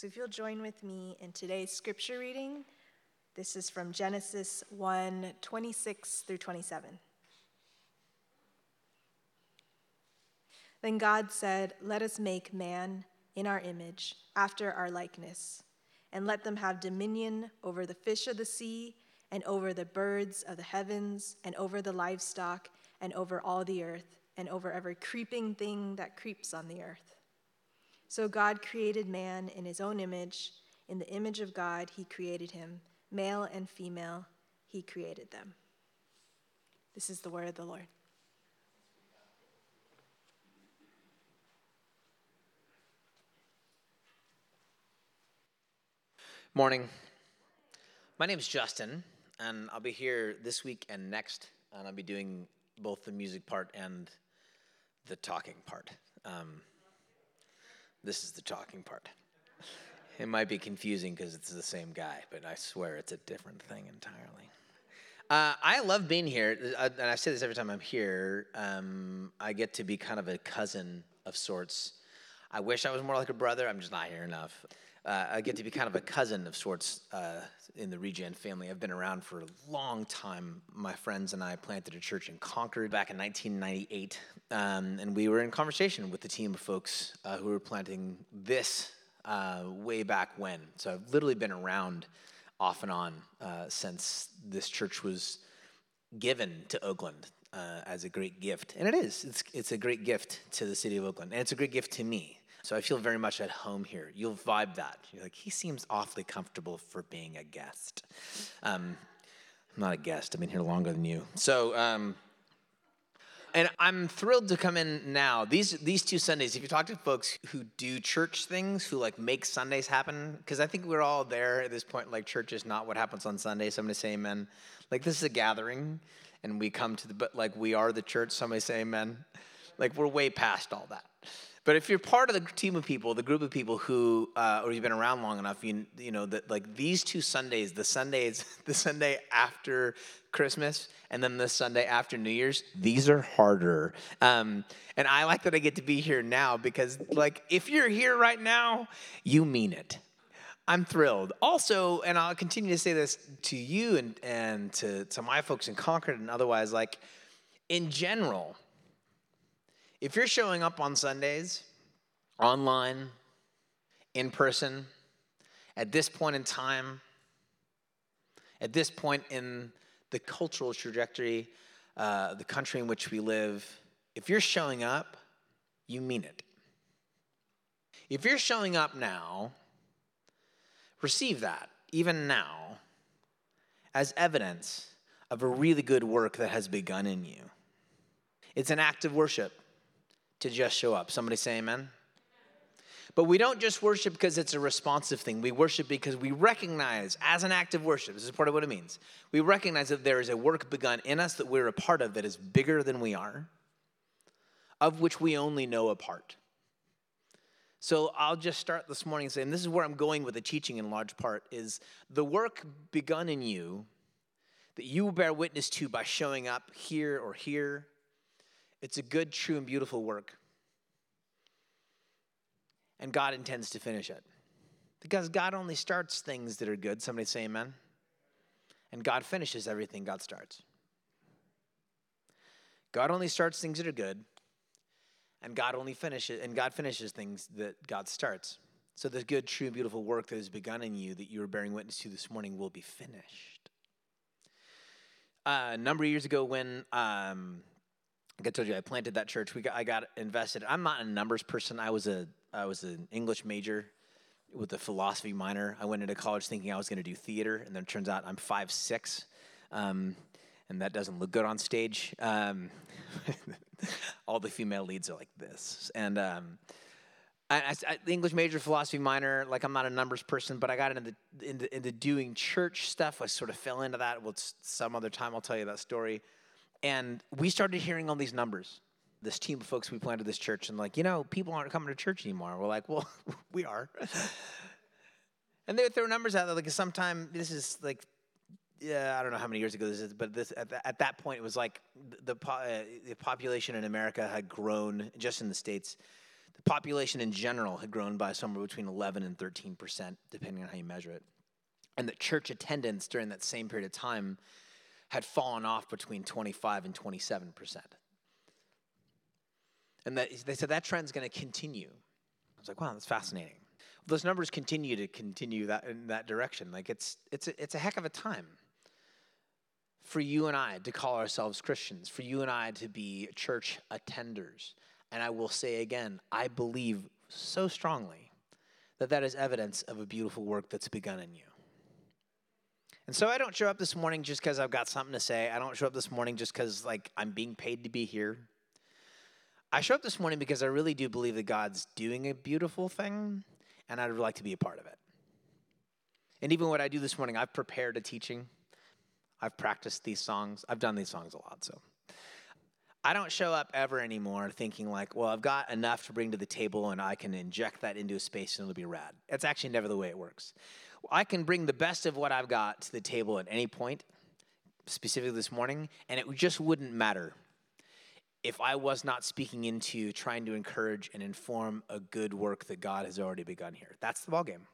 So if you'll join with me in today's scripture reading, this is from Genesis 1 26 through 27. Then God said, Let us make man in our image, after our likeness, and let them have dominion over the fish of the sea, and over the birds of the heavens, and over the livestock, and over all the earth, and over every creeping thing that creeps on the earth. So God created man in his own image. In the image of God, he created him. Male and female, he created them. This is the word of the Lord. Morning. My name is Justin, and I'll be here this week and next, and I'll be doing both the music part and the talking part. Um, this is the talking part. It might be confusing because it's the same guy, but I swear it's a different thing entirely. Uh, I love being here, uh, and I say this every time I'm here. Um, I get to be kind of a cousin of sorts. I wish I was more like a brother. I'm just not here enough uh, I get to be kind of a cousin of sorts uh, in the Regen family. I've been around for a long time. My friends and I planted a church in Concord back in 1998, um, and we were in conversation with the team of folks uh, who were planting this uh, way back when. So I've literally been around off and on uh, since this church was given to Oakland. Uh, as a great gift, and it is. It's it's a great gift to the city of Oakland, and it's a great gift to me so I feel very much at home here. You'll vibe that. You're like, he seems awfully comfortable for being a guest. Um, I'm not a guest, I've been here longer than you. So, um, and I'm thrilled to come in now. These these two Sundays, if you talk to folks who do church things, who like make Sundays happen, because I think we're all there at this point. Like church is not what happens on Sunday. Somebody say amen. Like this is a gathering, and we come to the but like we are the church. Somebody say amen. Like we're way past all that. But if you're part of the team of people, the group of people who, uh, or you've been around long enough, you, you know that like these two Sundays, the Sundays, the Sunday after Christmas, and then the Sunday after New Year's, these are harder. Um, and I like that I get to be here now because, like, if you're here right now, you mean it. I'm thrilled. Also, and I'll continue to say this to you and, and to, to my folks in Concord and otherwise, like, in general, if you're showing up on Sundays, online, in person, at this point in time, at this point in the cultural trajectory, uh, the country in which we live, if you're showing up, you mean it. If you're showing up now, receive that, even now, as evidence of a really good work that has begun in you. It's an act of worship to just show up. Somebody say amen. But we don't just worship because it's a responsive thing. We worship because we recognize, as an act of worship, this is part of what it means. We recognize that there is a work begun in us that we're a part of that is bigger than we are, of which we only know a part. So I'll just start this morning saying this is where I'm going with the teaching in large part is the work begun in you that you bear witness to by showing up here or here it's a good, true, and beautiful work. And God intends to finish it. Because God only starts things that are good. Somebody say amen. And God finishes everything God starts. God only starts things that are good, and God only finishes and God finishes things that God starts. So the good, true, beautiful work that has begun in you that you are bearing witness to this morning will be finished. Uh, a number of years ago, when um, like I told you, I planted that church. We got, I got invested. I'm not a numbers person. I was a I was an English major with a philosophy minor. I went into college thinking I was going to do theater, and then it turns out I'm five six, um, and that doesn't look good on stage. Um, all the female leads are like this, and um, I, I, English major, philosophy minor. Like I'm not a numbers person, but I got into into, into doing church stuff. I sort of fell into that. Well, some other time I'll tell you that story. And we started hearing all these numbers. This team of folks, we planted this church, and like, you know, people aren't coming to church anymore. We're like, well, we are. and they would throw numbers out there. Like, sometime, this is like, yeah, I don't know how many years ago this is, but this at, the, at that point, it was like the, uh, the population in America had grown, just in the States, The population in general had grown by somewhere between 11 and 13 percent, depending on how you measure it. And the church attendance during that same period of time had fallen off between 25 and 27 percent. And that, they said that trend's going to continue. I was like, wow, that's fascinating. Those numbers continue to continue that in that direction. Like it's it's a, it's a heck of a time for you and I to call ourselves Christians, for you and I to be church attenders. And I will say again, I believe so strongly that that is evidence of a beautiful work that's begun in you. And so I don't show up this morning just because I've got something to say. I don't show up this morning just because like I'm being paid to be here. I show up this morning because I really do believe that God's doing a beautiful thing, and I'd like to be a part of it. And even what I do this morning, I've prepared a teaching. I've practiced these songs. I've done these songs a lot, so I don't show up ever anymore thinking like, well, I've got enough to bring to the table and I can inject that into a space and it'll be rad. It's actually never the way it works. I can bring the best of what I've got to the table at any point, specifically this morning, and it just wouldn't matter if I was not speaking into trying to encourage and inform a good work that God has already begun here. That's the ball game.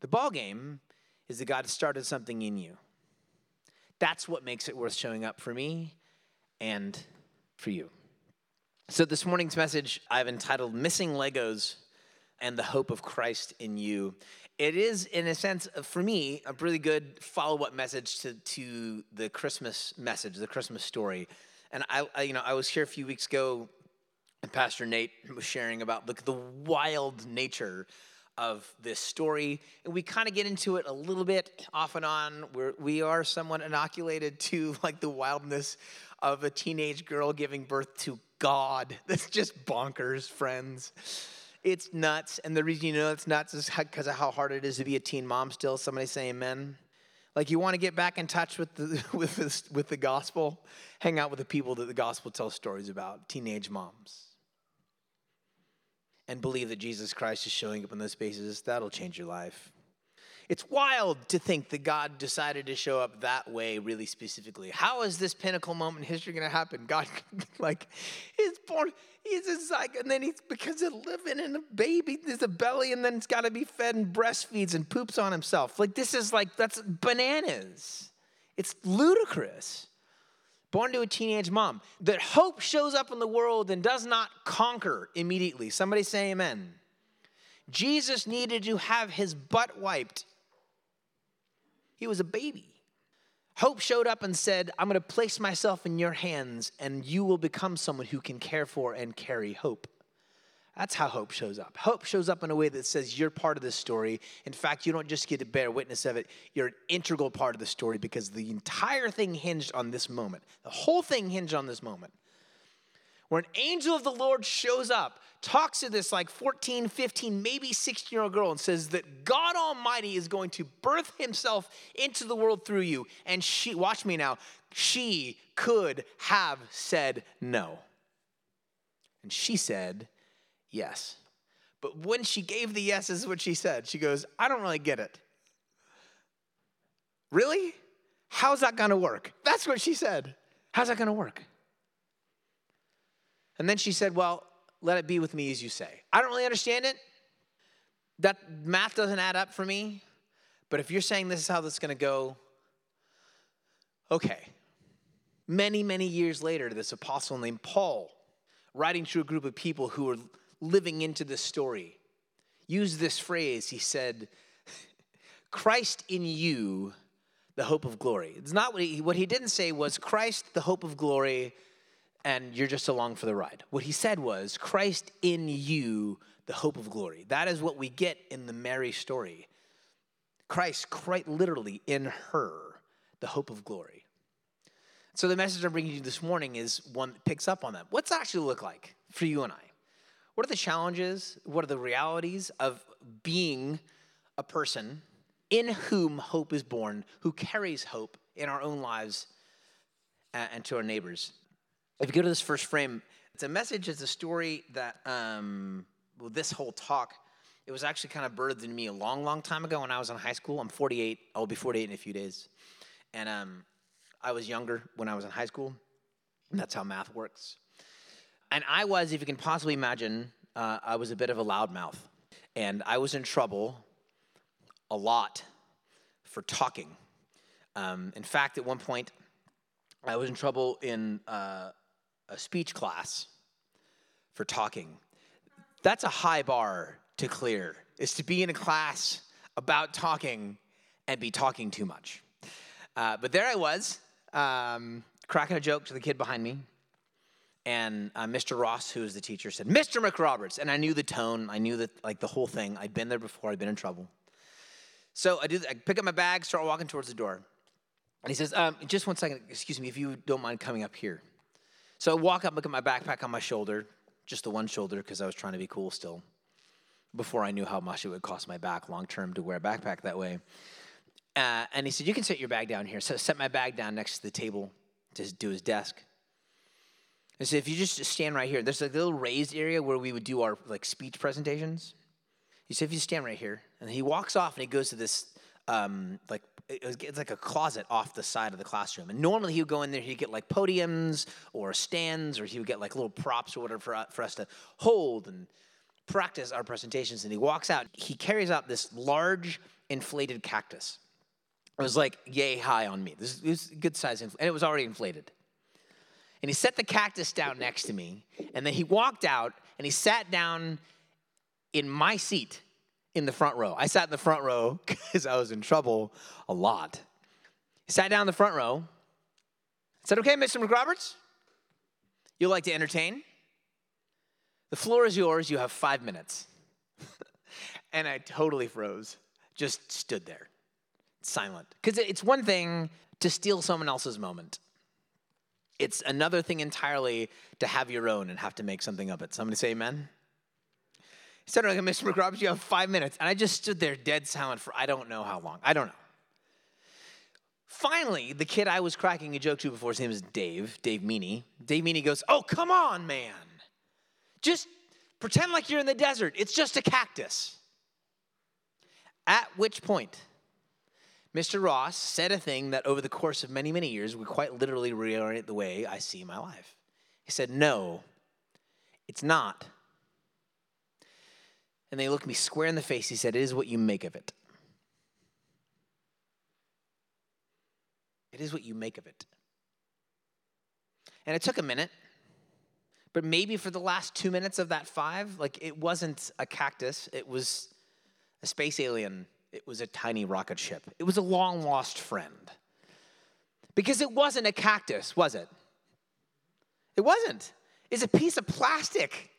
The ball game is that God started something in you. That's what makes it worth showing up for me and for you. So this morning's message I've entitled Missing Legos and the Hope of Christ in You. It is, in a sense, uh, for me, a really good follow up message to, to the Christmas message, the Christmas story and I, I, you know, I was here a few weeks ago, and Pastor Nate was sharing about the, wild nature of this story, and we kind of get into it a little bit off and on. We're, we are somewhat inoculated to like the wildness of a teenage girl giving birth to God. That's just bonkers, friends. It's nuts, and the reason you know it's nuts is because of how hard it is to be a teen mom. Still, somebody say Amen. Like you want to get back in touch with the with the, with the gospel, hang out with the people that the gospel tells stories about, teenage moms. And believe that Jesus Christ is showing up in those spaces, that'll change your life. It's wild to think that God decided to show up that way, really specifically. How is this pinnacle moment in history going to happen? God, like, is born, he's a psych, and then he's because of living in a baby, there's a belly, and then it's got to be fed and breastfeeds and poops on himself. Like, this is like, that's bananas. It's ludicrous. Born to a teenage mom. That hope shows up in the world and does not conquer immediately. Somebody say amen. Jesus needed to have his butt wiped he was a baby. Hope showed up and said, I'm going to place myself in your hands, and you will become someone who can care for and carry hope. That's how hope shows up. Hope shows up in a way that says you're part of this story. In fact, you don't just get to bear witness of it, you're an integral part of the story because the entire thing hinged on this moment. The whole thing hinged on this moment where an angel of the Lord shows up, talks to this like 14, 15, maybe 16 year old girl and says that God Almighty is going to birth himself into the world through you. And she, watch me now, she could have said no. And she said yes. But when she gave the yes, is what she said. She goes, I don't really get it. Really? How's that gonna work? That's what she said. How's that gonna work? And then she said, Well, let it be with me as you say. I don't really understand it. That math doesn't add up for me. But if you're saying this is how this is going to go, okay. Many, many years later, this apostle named Paul, writing to a group of people who were living into this story, used this phrase. He said, Christ in you, the hope of glory. It's not what he, what he didn't say was Christ, the hope of glory, and you're just along for the ride. What he said was, Christ in you, the hope of glory. That is what we get in the Mary story. Christ, quite literally, in her, the hope of glory. So, the message I'm bringing you this morning is one that picks up on that. What's it actually look like for you and I? What are the challenges? What are the realities of being a person in whom hope is born, who carries hope in our own lives and to our neighbors? If you go to this first frame, it's a message, it's a story that, um, well, this whole talk, it was actually kind of birthed in me a long, long time ago when I was in high school. I'm 48, I'll be 48 in a few days. And um, I was younger when I was in high school, and that's how math works. And I was, if you can possibly imagine, uh, I was a bit of a loudmouth, and I was in trouble a lot for talking. Um, in fact, at one point, I was in trouble in uh, a speech class for talking. That's a high bar to clear, is to be in a class about talking and be talking too much. Uh, but there I was, um, cracking a joke to the kid behind me. And uh, Mr. Ross, who was the teacher, said, Mr. McRoberts. And I knew the tone, I knew that, like, the whole thing. I'd been there before, I'd been in trouble. So I, do, I pick up my bag, start walking towards the door. And he says, um, Just one second, excuse me, if you don't mind coming up here. So I walk up, look at my backpack on my shoulder, just the one shoulder, because I was trying to be cool still, before I knew how much it would cost my back long term to wear a backpack that way. Uh, and he said, You can set your bag down here. So I set my bag down next to the table to do his desk. I said, if you just stand right here, there's a little raised area where we would do our like speech presentations. He said, if you stand right here, and he walks off and he goes to this um, like it's like a closet off the side of the classroom. And normally he would go in there, he'd get like podiums or stands, or he would get like little props or whatever for, uh, for us to hold and practice our presentations. And he walks out, he carries out this large inflated cactus. It was like yay high on me. This was good size, and it was already inflated. And he set the cactus down next to me, and then he walked out and he sat down in my seat in the front row. I sat in the front row because I was in trouble a lot. Sat down in the front row. said, Okay, Mr. McRoberts, you'd like to entertain? The floor is yours. You have five minutes. and I totally froze, just stood there silent. Because it's one thing to steal someone else's moment. It's another thing entirely to have your own and have to make something of it. Somebody say amen? Said, like, Mr. McRoberts, you have five minutes. And I just stood there dead silent for I don't know how long. I don't know. Finally, the kid I was cracking a joke to before, his name is Dave, Dave Meany. Dave Meany goes, Oh, come on, man. Just pretend like you're in the desert. It's just a cactus. At which point, Mr. Ross said a thing that over the course of many, many years would quite literally reorient the way I see my life. He said, No, it's not. And they looked me square in the face. He said, It is what you make of it. It is what you make of it. And it took a minute, but maybe for the last two minutes of that five, like it wasn't a cactus, it was a space alien it was a tiny rocket ship. It was a long lost friend. Because it wasn't a cactus, was it? It wasn't. It's a piece of plastic.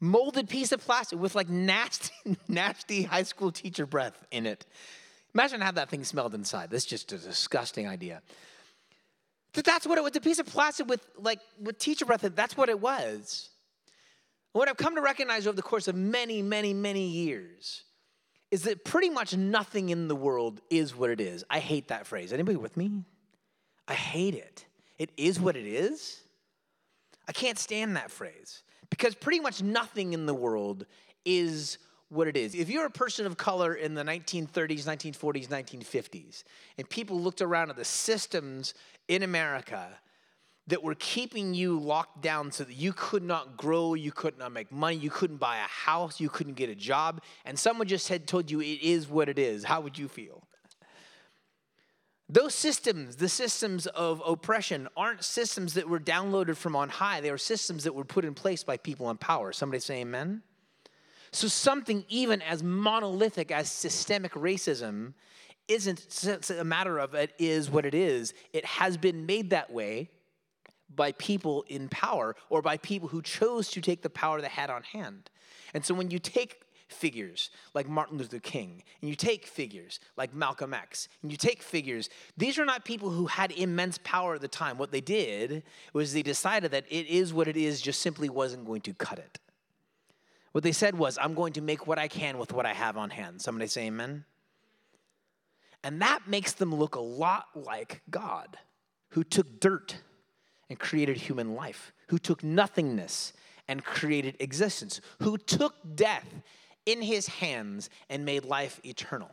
Molded piece of plastic with like nasty, nasty high school teacher breath in it. Imagine how that thing smelled inside. That's just a disgusting idea. That's what it was a piece of plastic with like with teacher breath. That's what it was. What I've come to recognize over the course of many, many, many years is that pretty much nothing in the world is what it is. I hate that phrase. Anybody with me? I hate it. It is what it is. I can't stand that phrase because pretty much nothing in the world is what it is. If you're a person of color in the 1930s, 1940s, 1950s, and people looked around at the systems in America that were keeping you locked down so that you could not grow, you could not make money, you couldn't buy a house, you couldn't get a job, and someone just had told you it is what it is, how would you feel? Those systems, the systems of oppression, aren't systems that were downloaded from on high. They are systems that were put in place by people in power. Somebody say amen? So, something even as monolithic as systemic racism isn't a matter of it is what it is. It has been made that way by people in power or by people who chose to take the power they had on hand. And so when you take figures like Martin Luther King, and you take figures like Malcolm X, and you take figures, these are not people who had immense power at the time. What they did was they decided that it is what it is, just simply wasn't going to cut it. What they said was, I'm going to make what I can with what I have on hand. Somebody say amen. And that makes them look a lot like God, who took dirt and created human life, who took nothingness and created existence, who took death in his hands and made life eternal.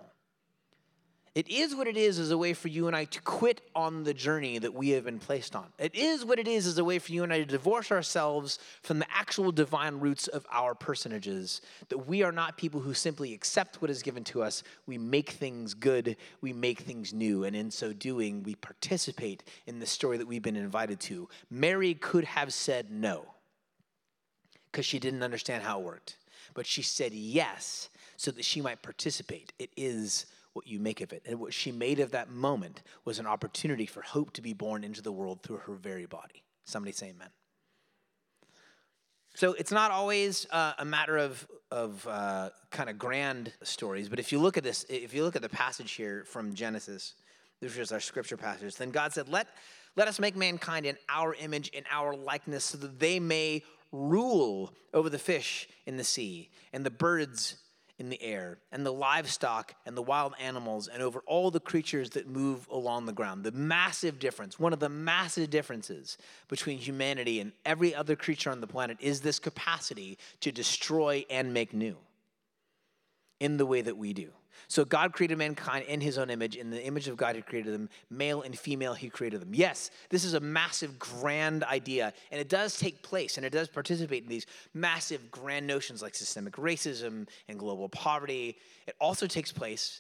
It is what it is as a way for you and I to quit on the journey that we have been placed on. It is what it is as a way for you and I to divorce ourselves from the actual divine roots of our personages. That we are not people who simply accept what is given to us. We make things good, we make things new, and in so doing, we participate in the story that we've been invited to. Mary could have said no because she didn't understand how it worked, but she said yes so that she might participate. It is what you make of it. And what she made of that moment was an opportunity for hope to be born into the world through her very body. Somebody say amen. So it's not always uh, a matter of, of uh, kind of grand stories, but if you look at this, if you look at the passage here from Genesis, this is our scripture passage, then God said, Let, let us make mankind in our image, in our likeness, so that they may rule over the fish in the sea and the birds in the air, and the livestock and the wild animals, and over all the creatures that move along the ground. The massive difference, one of the massive differences between humanity and every other creature on the planet is this capacity to destroy and make new in the way that we do. So God created mankind in his own image. In the image of God, he created them. Male and female, he created them. Yes, this is a massive, grand idea. And it does take place and it does participate in these massive, grand notions like systemic racism and global poverty. It also takes place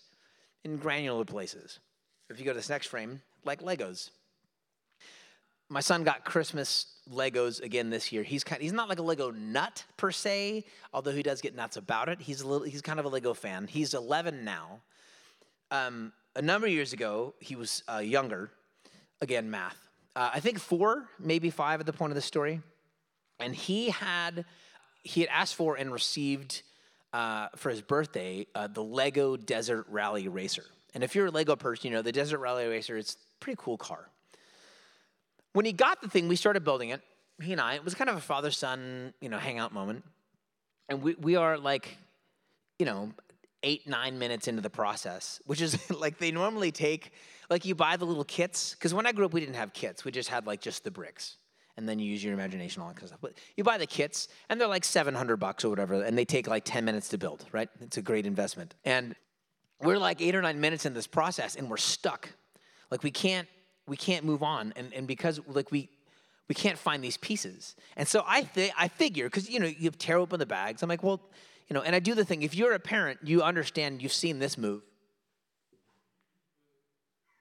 in granular places. If you go to this next frame, like Legos. My son got Christmas Legos again this year. He's kind, he's not like a Lego nut per se, although he does get nuts about it. He's a little, he's kind of a Lego fan. He's 11 now. Um, a number of years ago, he was uh, younger. Again, math. Uh, I think four, maybe five at the point of the story, and he had he had asked for and received uh, for his birthday uh, the Lego Desert Rally Racer. And if you're a Lego person, you know the Desert Rally Racer. It's a pretty cool car. When he got the thing, we started building it. He and I. It was kind of a father son, you know, hangout moment. And we, we are like, you know, eight, nine minutes into the process, which is like they normally take, like you buy the little kits. Because when I grew up, we didn't have kits. We just had like just the bricks. And then you use your imagination, all that kind of stuff. But you buy the kits, and they're like 700 bucks or whatever, and they take like 10 minutes to build, right? It's a great investment. And we're like eight or nine minutes in this process, and we're stuck. Like we can't we can't move on. And, and because like we we can't find these pieces. And so i th- i figure because you know you tear open the bags. I'm like well you know and i do the thing if you're a parent you understand you've seen this move.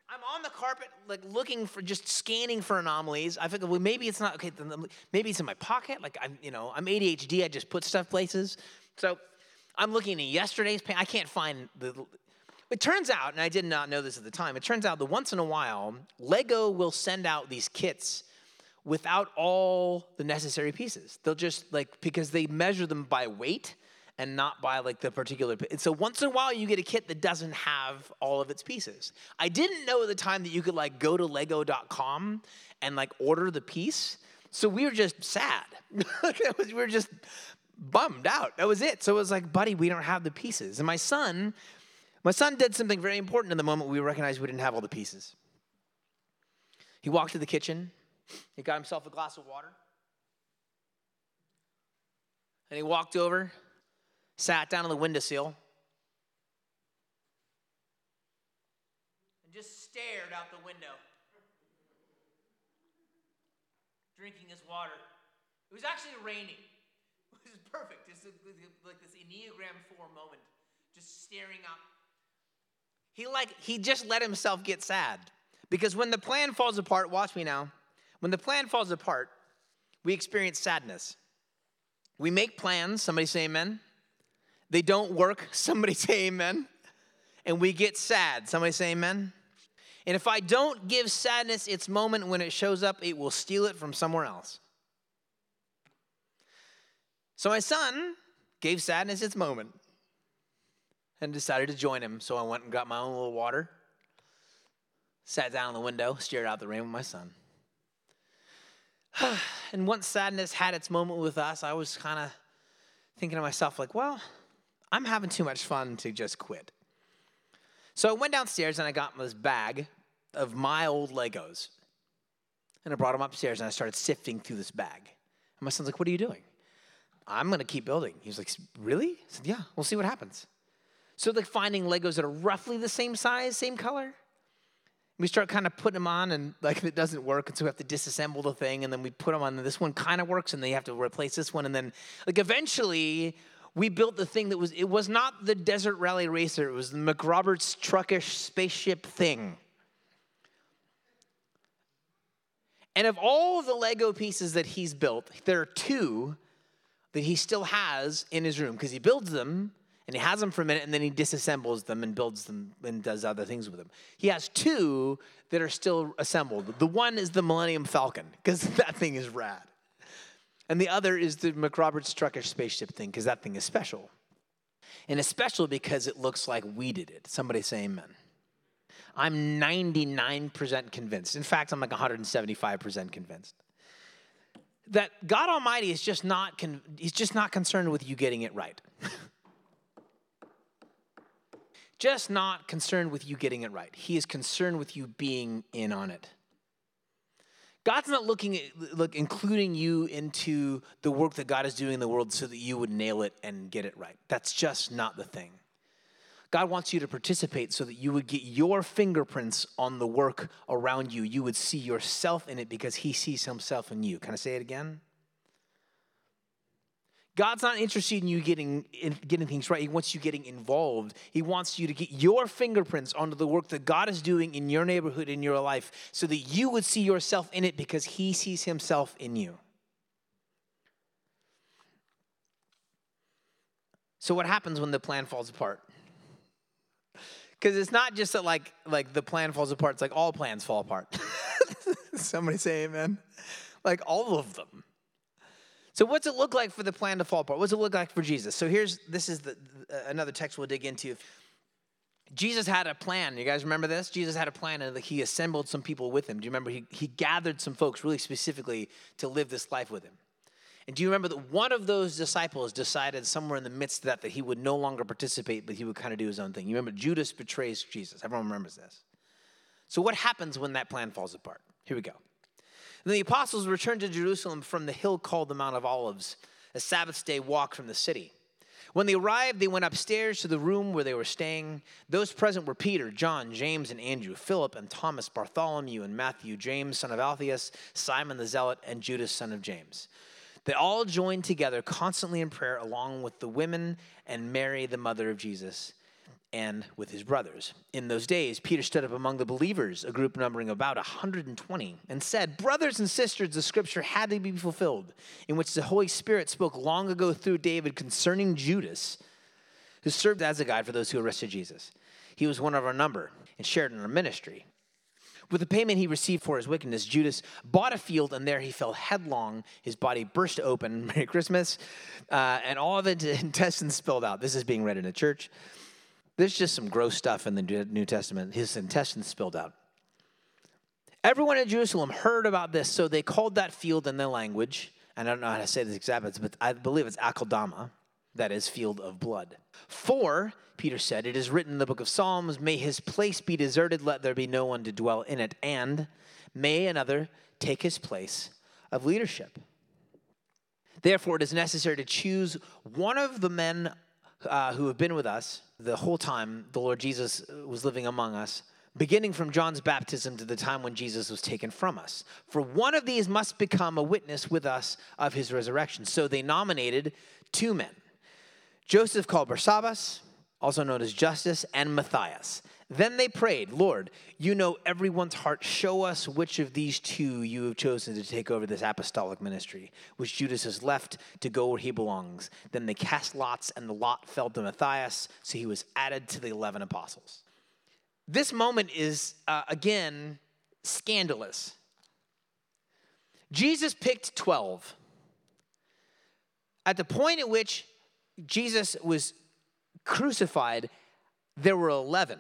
I'm on the carpet like looking for just scanning for anomalies. I figure well maybe it's not okay maybe it's in my pocket. Like i'm you know i'm adhd i just put stuff places. So i'm looking at yesterday's paint. I can't find the it turns out, and I did not know this at the time, it turns out that once in a while, Lego will send out these kits without all the necessary pieces. They'll just like, because they measure them by weight and not by like the particular. And so once in a while, you get a kit that doesn't have all of its pieces. I didn't know at the time that you could like go to lego.com and like order the piece. So we were just sad. we were just bummed out. That was it. So it was like, buddy, we don't have the pieces. And my son, my son did something very important in the moment we recognized we didn't have all the pieces. He walked to the kitchen, he got himself a glass of water, and he walked over, sat down on the windowsill, and just stared out the window, drinking his water. It was actually raining. It was perfect. It's like this Enneagram 4 moment, just staring out he like he just let himself get sad. Because when the plan falls apart, watch me now. When the plan falls apart, we experience sadness. We make plans, somebody say amen. They don't work, somebody say amen. And we get sad, somebody say amen. And if I don't give sadness its moment when it shows up, it will steal it from somewhere else. So my son gave sadness its moment and decided to join him. So I went and got my own little water, sat down on the window, stared out the rain with my son. and once sadness had its moment with us, I was kind of thinking to myself, like, well, I'm having too much fun to just quit. So I went downstairs and I got this bag of my old Legos. And I brought them upstairs and I started sifting through this bag. And my son's like, What are you doing? I'm going to keep building. He was like, Really? I said, Yeah, we'll see what happens. So, like finding Legos that are roughly the same size, same color. We start kind of putting them on, and like it doesn't work, and so we have to disassemble the thing, and then we put them on. And this one kind of works, and then you have to replace this one, and then like eventually we built the thing that was it was not the Desert Rally Racer, it was the McRoberts truckish spaceship thing. And of all the Lego pieces that he's built, there are two that he still has in his room because he builds them and he has them for a minute and then he disassembles them and builds them and does other things with them. He has two that are still assembled. The one is the Millennium Falcon because that thing is rad. And the other is the McRoberts truckish spaceship thing because that thing is special. And it's special because it looks like we did it. Somebody say amen. I'm 99% convinced. In fact, I'm like 175% convinced that God Almighty is just not con- he's just not concerned with you getting it right. just not concerned with you getting it right. He is concerned with you being in on it. God's not looking at look including you into the work that God is doing in the world so that you would nail it and get it right. That's just not the thing. God wants you to participate so that you would get your fingerprints on the work around you. You would see yourself in it because He sees Himself in you. Can I say it again? God's not interested in you getting, in getting things right. He wants you getting involved. He wants you to get your fingerprints onto the work that God is doing in your neighborhood, in your life, so that you would see yourself in it because He sees Himself in you. So, what happens when the plan falls apart? Because it's not just that like like the plan falls apart. It's like all plans fall apart. Somebody say amen. Like all of them. So what's it look like for the plan to fall apart? What's it look like for Jesus? So here's this is the, uh, another text we'll dig into. Jesus had a plan. You guys remember this? Jesus had a plan and he assembled some people with him. Do you remember? He, he gathered some folks really specifically to live this life with him. And do you remember that one of those disciples decided somewhere in the midst of that that he would no longer participate, but he would kind of do his own thing? You remember Judas betrays Jesus. Everyone remembers this. So, what happens when that plan falls apart? Here we go. And the apostles returned to Jerusalem from the hill called the Mount of Olives, a Sabbath day walk from the city. When they arrived, they went upstairs to the room where they were staying. Those present were Peter, John, James, and Andrew, Philip and Thomas, Bartholomew and Matthew, James, son of Alphaeus, Simon the Zealot, and Judas, son of James. They all joined together constantly in prayer along with the women and Mary, the mother of Jesus, and with his brothers. In those days, Peter stood up among the believers, a group numbering about 120, and said, Brothers and sisters, the scripture had to be fulfilled, in which the Holy Spirit spoke long ago through David concerning Judas, who served as a guide for those who arrested Jesus. He was one of our number and shared in our ministry. With the payment he received for his wickedness, Judas bought a field, and there he fell headlong. His body burst open. Merry Christmas. Uh, and all of the intestines spilled out. This is being read in a church. There's just some gross stuff in the New Testament. His intestines spilled out. Everyone in Jerusalem heard about this, so they called that field in their language, and I don't know how to say this exactly, but I believe it's Akeldama, that is, field of blood. For Peter said, It is written in the book of Psalms, May his place be deserted, let there be no one to dwell in it, and may another take his place of leadership. Therefore, it is necessary to choose one of the men uh, who have been with us the whole time the Lord Jesus was living among us, beginning from John's baptism to the time when Jesus was taken from us. For one of these must become a witness with us of his resurrection. So they nominated two men Joseph called Barsabbas also known as Justus, and Matthias. Then they prayed, Lord, you know everyone's heart. Show us which of these two you have chosen to take over this apostolic ministry, which Judas has left to go where he belongs. Then they cast lots, and the lot fell to Matthias, so he was added to the 11 apostles. This moment is, uh, again, scandalous. Jesus picked 12. At the point at which Jesus was crucified, there were 11.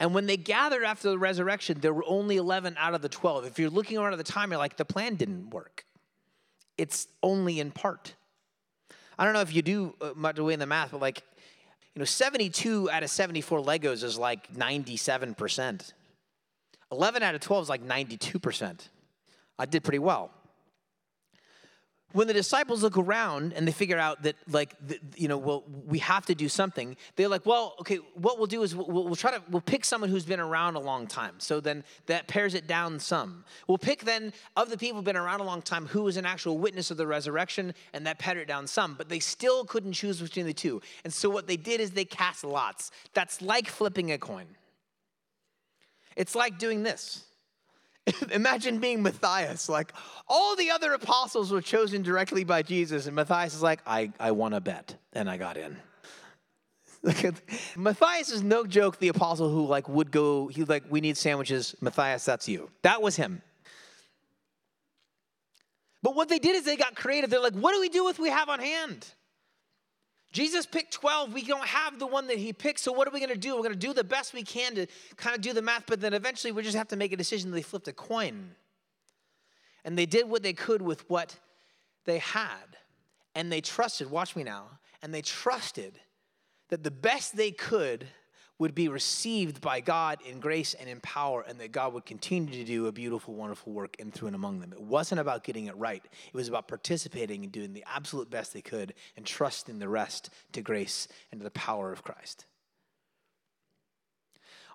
And when they gathered after the resurrection, there were only 11 out of the 12. If you're looking around at the time, you're like, the plan didn't work. It's only in part. I don't know if you do uh, much away in the math, but like, you know, 72 out of 74 Legos is like 97%. 11 out of 12 is like 92%. I did pretty well. When the disciples look around and they figure out that like the, you know well we have to do something they're like well okay what we'll do is we'll, we'll, try to we'll pick someone who's been around a long time. So then that pares it down some. We'll pick then of the people who've been around a long time who was an actual witness of the resurrection and that pared it down some. But they still couldn't choose between the two. And so what they did is they cast lots. That's like flipping a coin. It's like doing this Imagine being Matthias. Like all the other apostles were chosen directly by Jesus, and Matthias is like, I, I won a bet and I got in. Matthias is no joke the apostle who like would go, he like, we need sandwiches. Matthias, that's you. That was him. But what they did is they got creative. They're like, what do we do with we have on hand? Jesus picked 12. We don't have the one that he picked. So, what are we going to do? We're going to do the best we can to kind of do the math, but then eventually we just have to make a decision. They flipped a coin. And they did what they could with what they had. And they trusted, watch me now, and they trusted that the best they could would be received by God in grace and in power, and that God would continue to do a beautiful, wonderful work in, through, and among them. It wasn't about getting it right, it was about participating and doing the absolute best they could and trusting the rest to grace and to the power of Christ.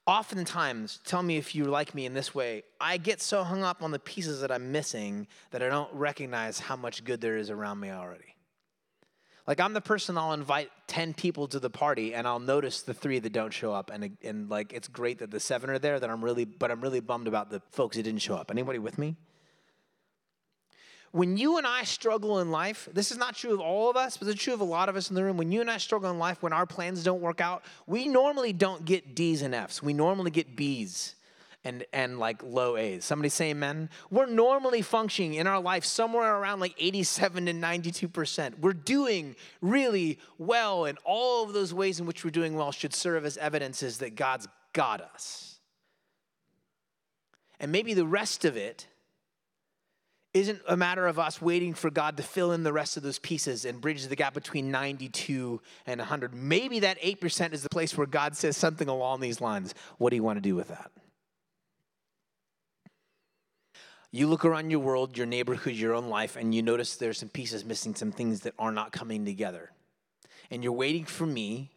Oftentimes, tell me if you're like me in this way, I get so hung up on the pieces that I'm missing that I don't recognize how much good there is around me already. Like I'm the person I'll invite 10 people to the party and I'll notice the three that don't show up and and like it's great that the seven are there that I'm really but I'm really bummed about the folks that didn't show up. Anybody with me? When you and I struggle in life, this is not true of all of us, but it's true of a lot of us in the room. When you and I struggle in life, when our plans don't work out, we normally don't get D's and F's. We normally get B's and, and like low A's. Somebody say amen. We're normally functioning in our life somewhere around like 87 to 92%. We're doing really well, and all of those ways in which we're doing well should serve as evidences that God's got us. And maybe the rest of it isn't a matter of us waiting for God to fill in the rest of those pieces and bridge the gap between 92 and 100. Maybe that 8% is the place where God says something along these lines. What do you want to do with that? You look around your world, your neighborhood, your own life, and you notice there's some pieces missing, some things that are not coming together. And you're waiting for me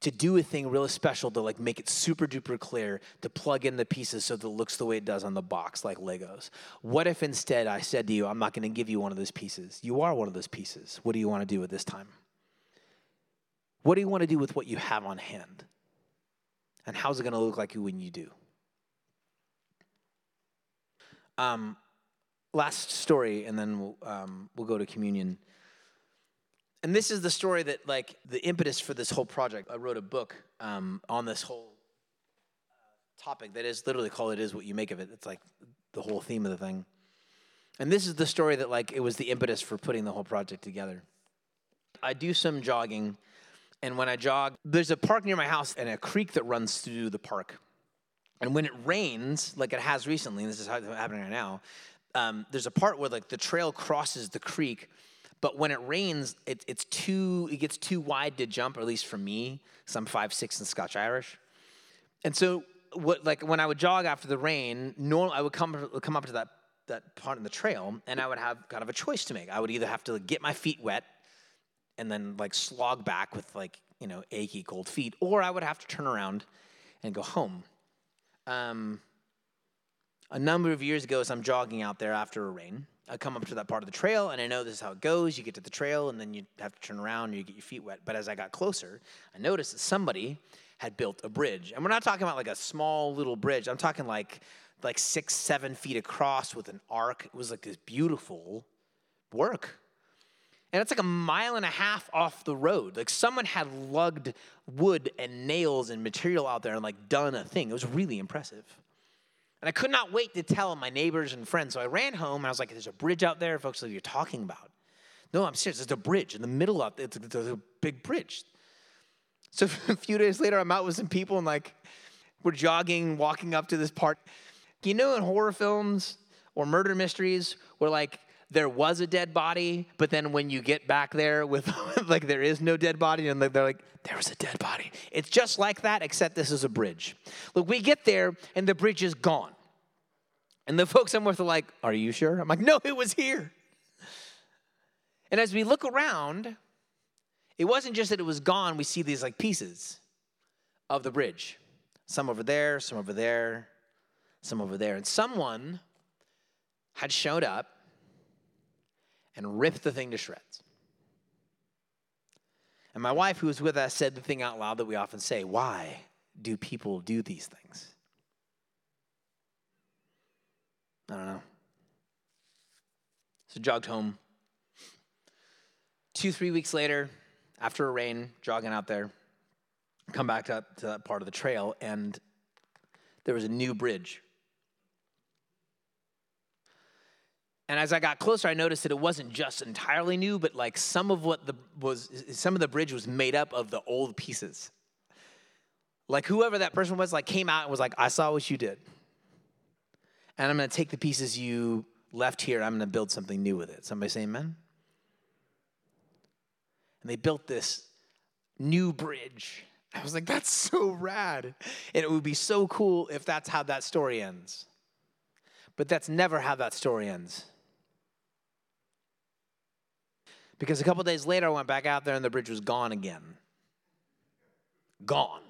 to do a thing really special to like make it super duper clear to plug in the pieces so that it looks the way it does on the box like legos. What if instead i said to you i'm not going to give you one of those pieces. You are one of those pieces. What do you want to do at this time? What do you want to do with what you have on hand? And how's it going to look like you when you do um, last story, and then we'll, um, we'll go to communion. And this is the story that, like, the impetus for this whole project. I wrote a book um, on this whole uh, topic that is literally called "It Is What You Make of It." It's like the whole theme of the thing. And this is the story that, like, it was the impetus for putting the whole project together. I do some jogging, and when I jog, there's a park near my house and a creek that runs through the park. And when it rains, like it has recently, and this is happening right now, um, there's a part where like the trail crosses the creek, but when it rains, it, it's too it gets too wide to jump, or at least for me, because I'm five six and Scotch Irish. And so, what like when I would jog after the rain, normal I would come come up to that that part in the trail, and I would have kind of a choice to make. I would either have to like, get my feet wet, and then like slog back with like you know achy cold feet, or I would have to turn around and go home um, a number of years ago as I'm jogging out there after a rain. I come up to that part of the trail and I know this is how it goes. You get to the trail and then you have to turn around and you get your feet wet. But as I got closer, I noticed that somebody had built a bridge. And we're not talking about like a small little bridge. I'm talking like like six, seven feet across with an arc. It was like this beautiful work. And it's like a mile and a half off the road. Like someone had lugged wood and nails and material out there and like done a thing. It was really impressive. And I could not wait to tell my neighbors and friends. So I ran home and I was like, there's a bridge out there. Folks, like, you're talking about. No, I'm serious. There's a bridge in the middle of it. It's a big bridge. So a few days later, I'm out with some people and like we're jogging, walking up to this part. You know, in horror films or murder mysteries, where like there was a dead body, but then when you get back there with like there is no dead body, and they're like, there was a dead body. It's just like that, except this is a bridge. Look, we get there and the bridge is gone. And the folks I'm with are like, Are you sure? I'm like, No, it was here. And as we look around, it wasn't just that it was gone, we see these like pieces of the bridge. Some over there, some over there, some over there. And someone had showed up and ripped the thing to shreds. And my wife, who was with us, said the thing out loud that we often say Why do people do these things? I don't know. So jogged home. Two, three weeks later, after a rain, jogging out there, come back up to that part of the trail, and there was a new bridge. And as I got closer, I noticed that it wasn't just entirely new, but like some of what the was some of the bridge was made up of the old pieces. Like whoever that person was, like came out and was like, "I saw what you did, and I'm going to take the pieces you left here. I'm going to build something new with it." Somebody say Amen. And they built this new bridge I was like, that's so rad. And it would be so cool if that's how that story ends. But that's never how that story ends. Because a couple days later, I went back out there and the bridge was gone again. Gone.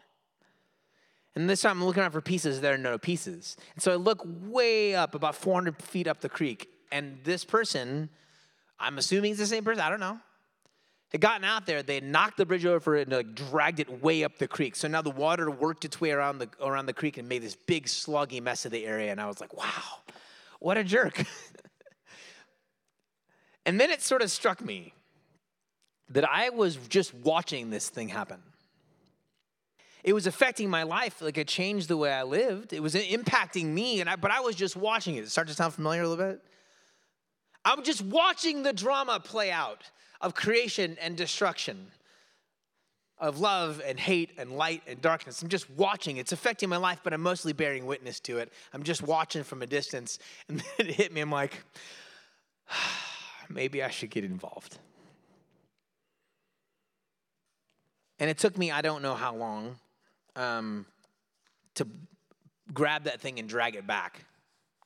And this time I'm looking around for pieces, there are no pieces. And so I look way up, about 400 feet up the creek, and this person, I'm assuming it's the same person, I don't know had gotten out there, they knocked the bridge over and like, dragged it way up the creek. So now the water worked its way around the, around the creek and made this big sluggy mess of the area. And I was like, wow, what a jerk. and then it sort of struck me that I was just watching this thing happen. It was affecting my life, like it changed the way I lived. It was impacting me, and I, but I was just watching it. It Start to sound familiar a little bit? I'm just watching the drama play out of creation and destruction, of love and hate and light and darkness. I'm just watching. It's affecting my life, but I'm mostly bearing witness to it. I'm just watching from a distance. And then it hit me. I'm like, maybe I should get involved. And it took me, I don't know how long, um, to grab that thing and drag it back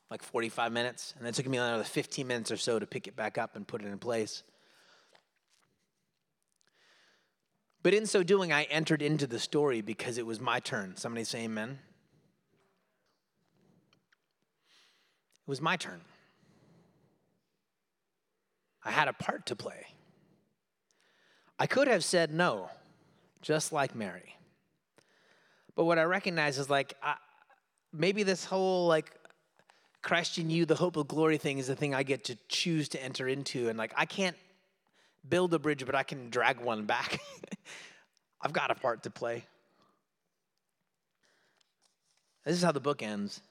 like 45 minutes. And it took me another 15 minutes or so to pick it back up and put it in place. But in so doing, I entered into the story because it was my turn. Somebody say amen. It was my turn. I had a part to play. I could have said no, just like Mary. But what I recognize is like, I, maybe this whole like Christ in you, the hope of glory thing is the thing I get to choose to enter into. And like, I can't build a bridge, but I can drag one back. I've got a part to play. This is how the book ends.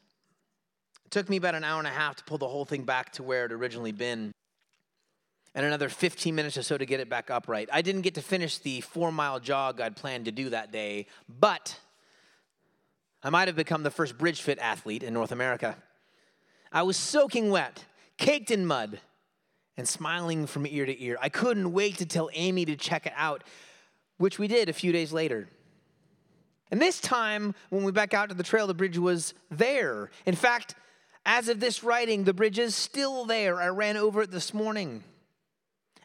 It took me about an hour and a half to pull the whole thing back to where it originally been, and another 15 minutes or so to get it back upright. I didn't get to finish the four mile jog I'd planned to do that day, but I might have become the first bridge fit athlete in North America. I was soaking wet, caked in mud, and smiling from ear to ear. I couldn't wait to tell Amy to check it out, which we did a few days later. And this time, when we back out to the trail, the bridge was there. In fact, as of this writing, the bridge is still there. I ran over it this morning.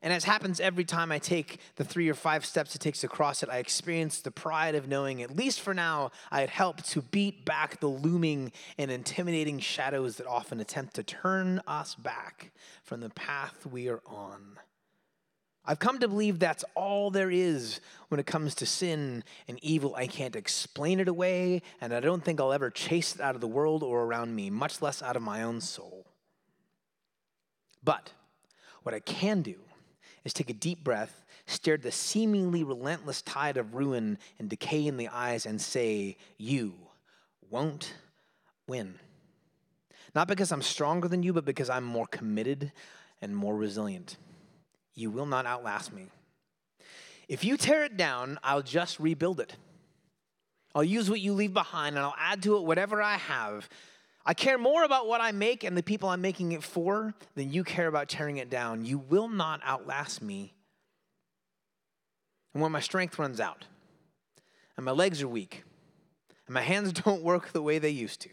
And as happens every time I take the three or five steps it takes to cross it, I experience the pride of knowing, at least for now, I had helped to beat back the looming and intimidating shadows that often attempt to turn us back from the path we are on. I've come to believe that's all there is when it comes to sin and evil. I can't explain it away, and I don't think I'll ever chase it out of the world or around me, much less out of my own soul. But what I can do is take a deep breath, stare the seemingly relentless tide of ruin and decay in the eyes, and say, You won't win. Not because I'm stronger than you, but because I'm more committed and more resilient. You will not outlast me. If you tear it down, I'll just rebuild it. I'll use what you leave behind and I'll add to it whatever I have I care more about what I make and the people I'm making it for than you care about tearing it down. You will not outlast me. And when my strength runs out, and my legs are weak, and my hands don't work the way they used to,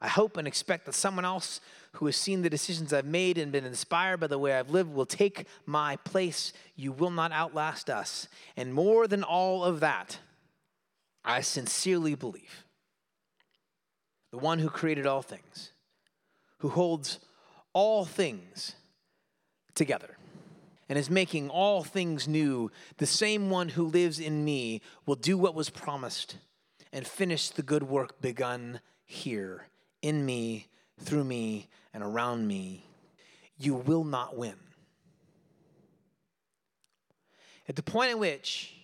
I hope and expect that someone else who has seen the decisions I've made and been inspired by the way I've lived will take my place. You will not outlast us. And more than all of that, I sincerely believe the one who created all things, who holds all things together and is making all things new, the same one who lives in me will do what was promised and finish the good work begun here in me, through me, and around me. You will not win. At the point at which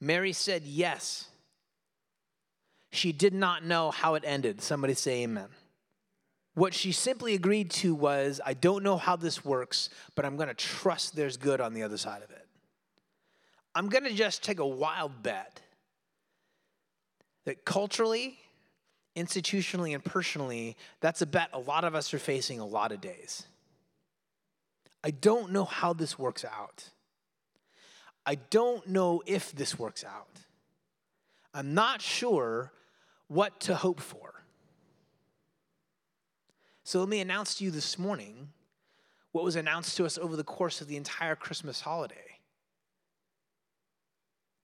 Mary said yes, she did not know how it ended. Somebody say amen. What she simply agreed to was I don't know how this works, but I'm going to trust there's good on the other side of it. I'm going to just take a wild bet that culturally, institutionally, and personally, that's a bet a lot of us are facing a lot of days. I don't know how this works out. I don't know if this works out. I'm not sure what to hope for. So let me announce to you this morning what was announced to us over the course of the entire Christmas holiday.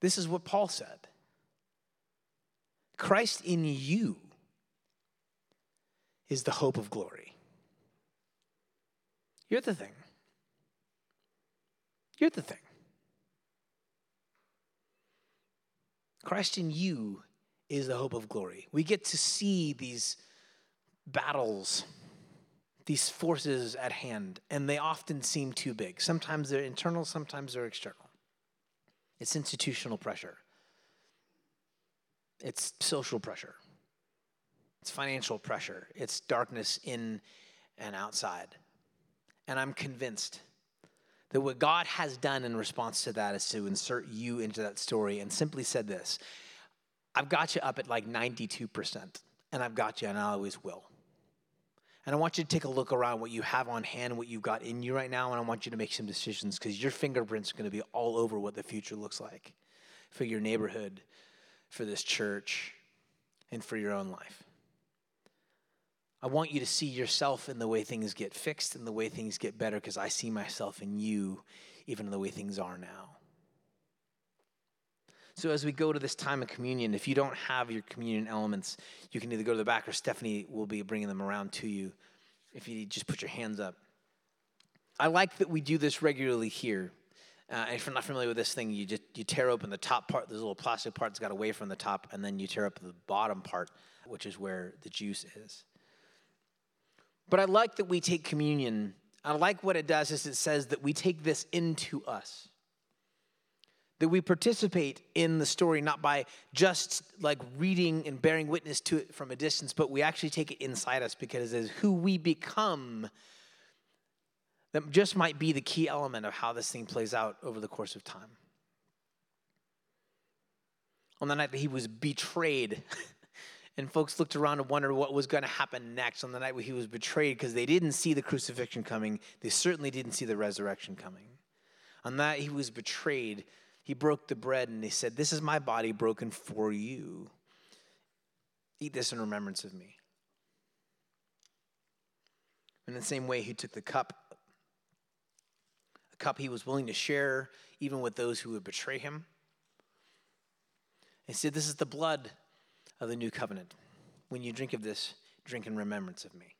This is what Paul said Christ in you is the hope of glory. You're the thing. You're the thing. Christ in you is the hope of glory. We get to see these battles these forces at hand, and they often seem too big. Sometimes they're internal, sometimes they're external. It's institutional pressure, it's social pressure, it's financial pressure, it's darkness in and outside. And I'm convinced that what God has done in response to that is to insert you into that story and simply said this I've got you up at like 92%, and I've got you, and I always will. And I want you to take a look around what you have on hand, what you've got in you right now, and I want you to make some decisions because your fingerprints are going to be all over what the future looks like for your neighborhood, for this church, and for your own life. I want you to see yourself in the way things get fixed and the way things get better because I see myself in you, even in the way things are now. So, as we go to this time of communion, if you don't have your communion elements, you can either go to the back or Stephanie will be bringing them around to you. If you just put your hands up. I like that we do this regularly here. Uh, if you're not familiar with this thing, you just you tear open the top part. There's a little plastic part that's got away from the top, and then you tear up the bottom part, which is where the juice is. But I like that we take communion. I like what it does is it says that we take this into us that we participate in the story not by just like reading and bearing witness to it from a distance, but we actually take it inside us because it is who we become that just might be the key element of how this thing plays out over the course of time. On the night that he was betrayed, and folks looked around and wondered what was going to happen next on the night where he was betrayed because they didn't see the crucifixion coming, they certainly didn't see the resurrection coming. On that he was betrayed, he broke the bread and he said, This is my body broken for you. Eat this in remembrance of me. In the same way, he took the cup, a cup he was willing to share even with those who would betray him. He said, This is the blood of the new covenant. When you drink of this, drink in remembrance of me.